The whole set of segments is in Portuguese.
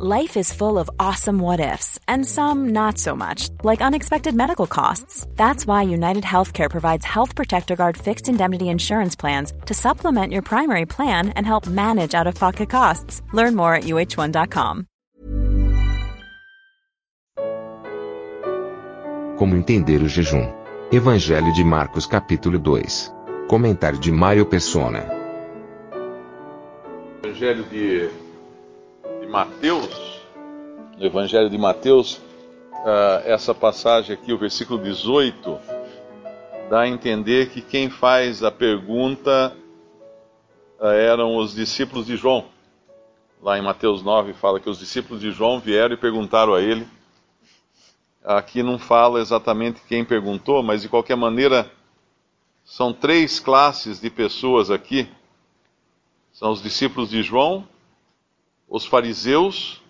Life is full of awesome what ifs, and some not so much, like unexpected medical costs. That's why United Healthcare provides Health Protector Guard fixed indemnity insurance plans to supplement your primary plan and help manage out of pocket costs. Learn more at uh1.com. Como entender o jejum? Evangelho de Marcos, capítulo 2. Comentário de Mário Persona. Evangelho de Mateus, no Evangelho de Mateus, uh, essa passagem aqui, o versículo 18, dá a entender que quem faz a pergunta uh, eram os discípulos de João. Lá em Mateus 9 fala que os discípulos de João vieram e perguntaram a ele. Aqui não fala exatamente quem perguntou, mas de qualquer maneira, são três classes de pessoas aqui. São os discípulos de João, os fariseus,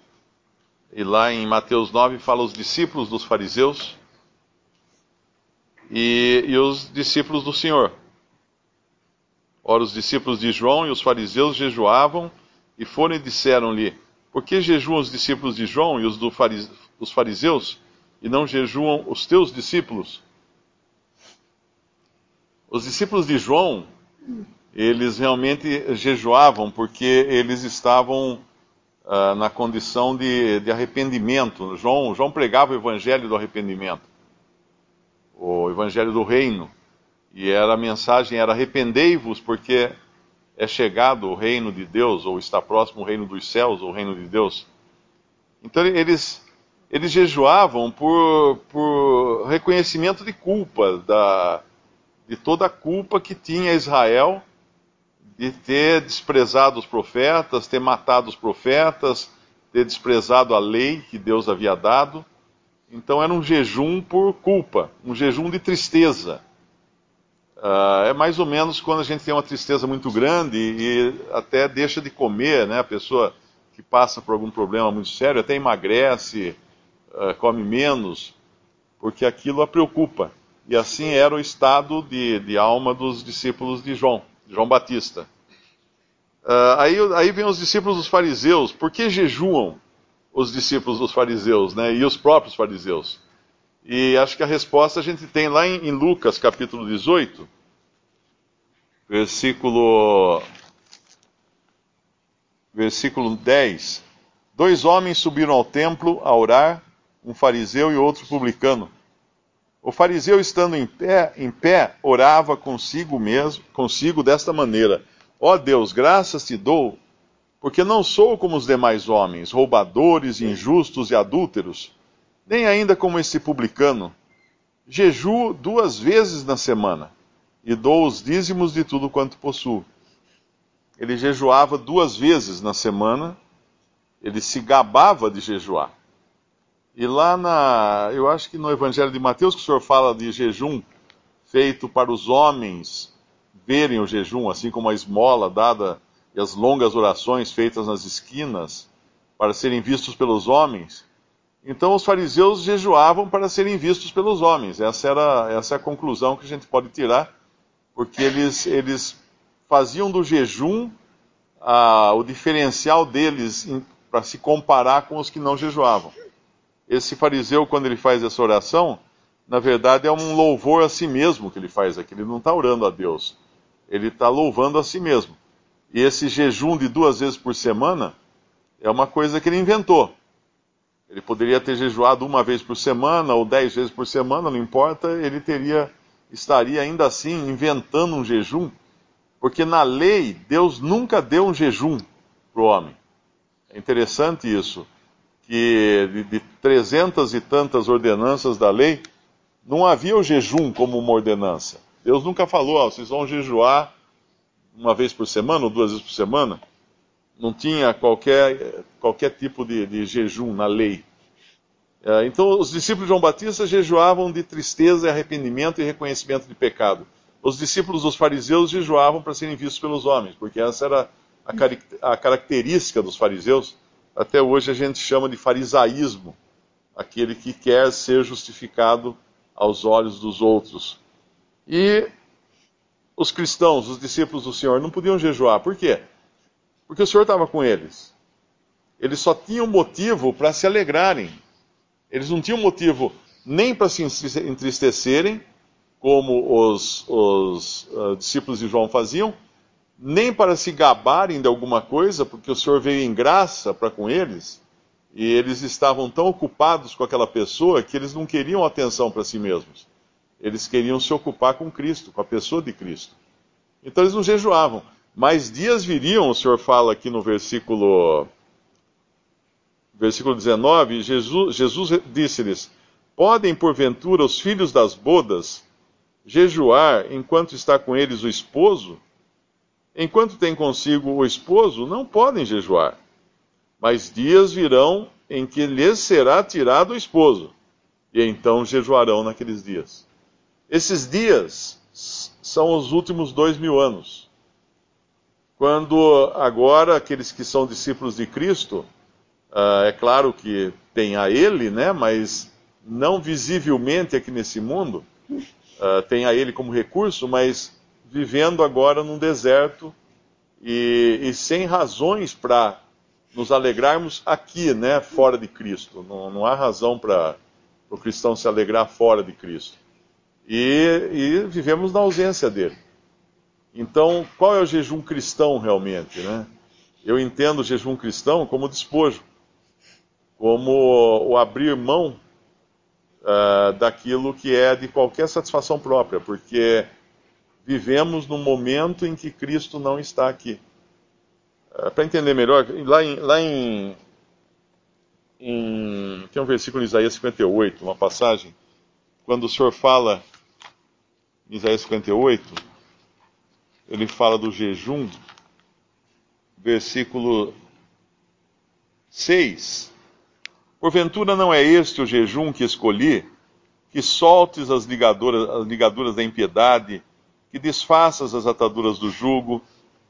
e lá em Mateus 9 fala os discípulos dos fariseus e, e os discípulos do Senhor. Ora, os discípulos de João e os fariseus jejuavam e foram e disseram-lhe: Por que jejuam os discípulos de João e os do dos fariseus e não jejuam os teus discípulos? Os discípulos de João, eles realmente jejuavam porque eles estavam uh, na condição de, de arrependimento. João, João pregava o evangelho do arrependimento, o evangelho do reino. E era a mensagem era arrependei-vos porque é chegado o reino de Deus, ou está próximo o reino dos céus, ou o reino de Deus. Então eles, eles jejuavam por, por reconhecimento de culpa, da, de toda a culpa que tinha Israel de ter desprezado os profetas, ter matado os profetas, ter desprezado a lei que Deus havia dado. Então era um jejum por culpa, um jejum de tristeza. Uh, é mais ou menos quando a gente tem uma tristeza muito grande e até deixa de comer, né? A pessoa que passa por algum problema muito sério até emagrece, uh, come menos, porque aquilo a preocupa. E assim era o estado de, de alma dos discípulos de João. João Batista. Uh, aí, aí vem os discípulos dos fariseus. Por que jejuam os discípulos dos fariseus né, e os próprios fariseus? E acho que a resposta a gente tem lá em, em Lucas capítulo 18, versículo, versículo 10. Dois homens subiram ao templo a orar, um fariseu e outro publicano. O fariseu, estando em pé, em pé, orava consigo mesmo, consigo desta maneira: Ó Deus, graças te dou, porque não sou como os demais homens, roubadores, injustos e adúlteros, nem ainda como esse publicano. Jejuo duas vezes na semana e dou os dízimos de tudo quanto possuo. Ele jejuava duas vezes na semana, ele se gabava de jejuar. E lá na, eu acho que no Evangelho de Mateus que o senhor fala de jejum feito para os homens verem o jejum, assim como a esmola dada e as longas orações feitas nas esquinas para serem vistos pelos homens. Então os fariseus jejuavam para serem vistos pelos homens. Essa era essa é a conclusão que a gente pode tirar, porque eles, eles faziam do jejum ah, o diferencial deles para se comparar com os que não jejuavam esse fariseu, quando ele faz essa oração, na verdade é um louvor a si mesmo que ele faz aqui. Ele não está orando a Deus, ele está louvando a si mesmo. E esse jejum de duas vezes por semana é uma coisa que ele inventou. Ele poderia ter jejuado uma vez por semana ou dez vezes por semana, não importa, ele teria estaria ainda assim inventando um jejum, porque na lei Deus nunca deu um jejum para o homem. É interessante isso que de, de trezentas e tantas ordenanças da lei, não havia o jejum como uma ordenança. Deus nunca falou, ó, vocês vão jejuar uma vez por semana ou duas vezes por semana. Não tinha qualquer, qualquer tipo de, de jejum na lei. É, então, os discípulos de João Batista jejuavam de tristeza, arrependimento e reconhecimento de pecado. Os discípulos dos fariseus jejuavam para serem vistos pelos homens, porque essa era a característica dos fariseus até hoje a gente chama de farisaísmo, aquele que quer ser justificado aos olhos dos outros. E os cristãos, os discípulos do Senhor, não podiam jejuar. Por quê? Porque o Senhor estava com eles. eles só tinham motivo para se alegrarem. Eles não tinham motivo nem para se entristecerem, como os, os uh, discípulos de João faziam, nem para se gabarem de alguma coisa, porque o Senhor veio em graça para com eles, e eles estavam tão ocupados com aquela pessoa que eles não queriam atenção para si mesmos. Eles queriam se ocupar com Cristo, com a pessoa de Cristo. Então eles não jejuavam. Mas dias viriam, o Senhor fala aqui no versículo, versículo 19, Jesus, Jesus disse-lhes: Podem, porventura, os filhos das bodas jejuar enquanto está com eles o esposo? Enquanto tem consigo o esposo, não podem jejuar. Mas dias virão em que lhes será tirado o esposo, e então jejuarão naqueles dias. Esses dias são os últimos dois mil anos. Quando agora aqueles que são discípulos de Cristo, uh, é claro que tem a Ele, né, mas não visivelmente aqui nesse mundo, uh, tem a Ele como recurso, mas vivendo agora num deserto e, e sem razões para nos alegrarmos aqui, né, fora de Cristo. Não, não há razão para o cristão se alegrar fora de Cristo. E, e, vivemos na ausência dele. Então, qual é o jejum cristão realmente? Né? Eu entendo o jejum cristão como despojo, como o abrir mão uh, daquilo que é de qualquer satisfação própria, porque vivemos num momento em que Cristo não está aqui. Uh, Para entender melhor, lá em, lá em, em. Tem um versículo em Isaías 58, uma passagem, quando o Senhor fala, em Isaías 58, ele fala do jejum, versículo 6. Porventura não é este o jejum que escolhi, que soltes as ligaduras, as ligaduras da impiedade, que desfaças as ataduras do jugo,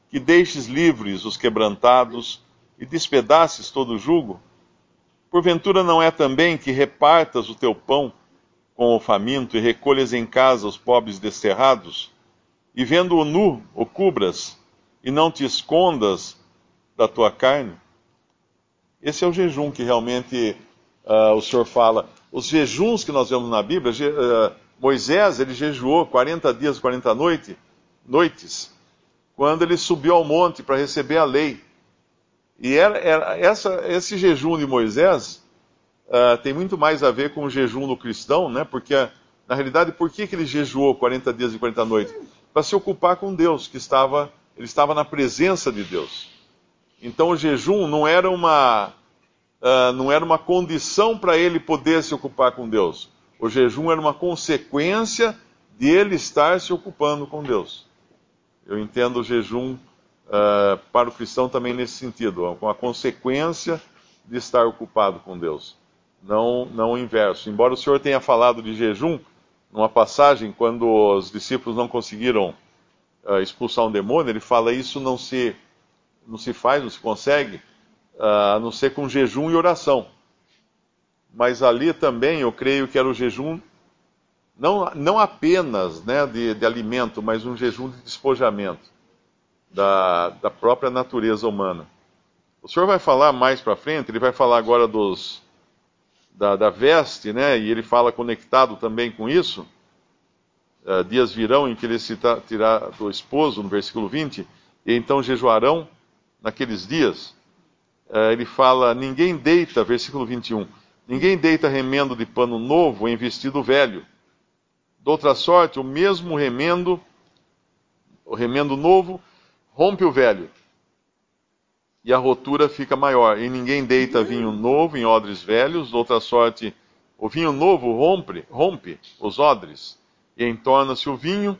que deixes livres os quebrantados e despedaces todo o jugo? Porventura não é também que repartas o teu pão com o faminto e recolhas em casa os pobres desterrados? E vendo-o nu, o cubras, e não te escondas da tua carne? Esse é o jejum que realmente uh, o Senhor fala. Os jejuns que nós vemos na Bíblia, uh, Moisés ele jejuou 40 dias e 40 noite, noites, quando ele subiu ao monte para receber a lei. E era, era essa, esse jejum de Moisés uh, tem muito mais a ver com o jejum do cristão, né? porque, na realidade, por que, que ele jejuou 40 dias e 40 noites? Para se ocupar com Deus, que estava, ele estava na presença de Deus. Então o jejum não era uma, uh, não era uma condição para ele poder se ocupar com Deus. O jejum era uma consequência de ele estar se ocupando com Deus. Eu entendo o jejum uh, para o cristão também nesse sentido, com a consequência de estar ocupado com Deus, não, não o inverso. Embora o Senhor tenha falado de jejum numa passagem quando os discípulos não conseguiram uh, expulsar um demônio, ele fala isso não se não se faz, não se consegue, uh, a não ser com jejum e oração. Mas ali também eu creio que era o jejum, não, não apenas né, de, de alimento, mas um jejum de despojamento da, da própria natureza humana. O senhor vai falar mais para frente, ele vai falar agora dos, da, da, veste, né, e ele fala conectado também com isso. Uh, dias virão em que ele se tirar do esposo, no versículo 20, e então jejuarão naqueles dias, uh, ele fala: ninguém deita, versículo 21, ninguém deita remendo de pano novo em vestido velho. De outra sorte, o mesmo remendo, o remendo novo, rompe o velho, e a rotura fica maior. E ninguém deita vinho novo em odres velhos, de outra sorte, o vinho novo rompe, rompe os odres, e entorna-se o vinho,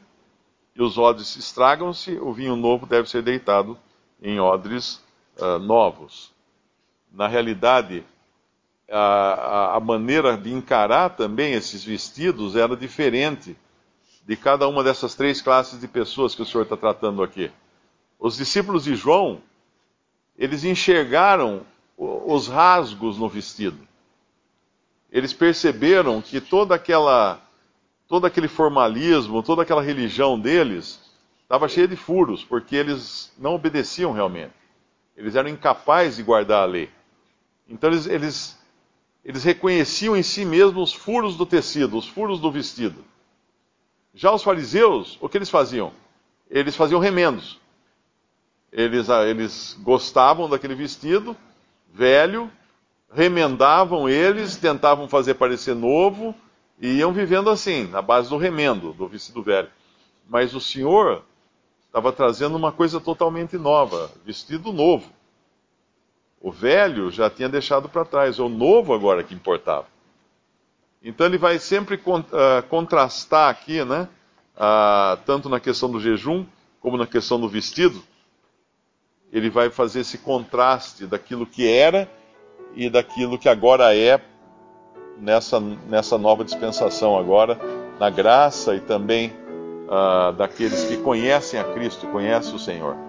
e os odres estragam-se, o vinho novo deve ser deitado em odres uh, novos. Na realidade, a, a, maneira de encarar também esses vestidos era diferente de cada uma dessas três classes de pessoas que o Senhor está tratando aqui. Os discípulos de João, eles enxergaram os rasgos no vestido. Eles perceberam que toda aquela, todo aquele formalismo, toda aquela religião deles estava cheia de furos, porque eles não obedeciam realmente. Eles eram incapazes de guardar a lei. Então eles, eles, eles reconheciam em si mesmos os furos do tecido, os furos do vestido. Já os fariseus, o que eles faziam? Eles faziam remendos. Eles, ah, eles gostavam daquele vestido velho, remendavam eles, tentavam fazer parecer novo e iam vivendo assim, na base do remendo, do vestido velho. Mas o Senhor estava trazendo uma coisa totalmente nova, vestido novo. O velho já tinha deixado para trás, é o novo agora que importava. Então ele vai sempre uh, contrastar aqui, né? Uh, tanto na questão do jejum como na questão do vestido. Ele vai fazer esse contraste daquilo que era e daquilo que agora é nessa, nessa nova dispensação agora, na graça e também uh, daqueles que conhecem a Cristo, conhecem o Senhor.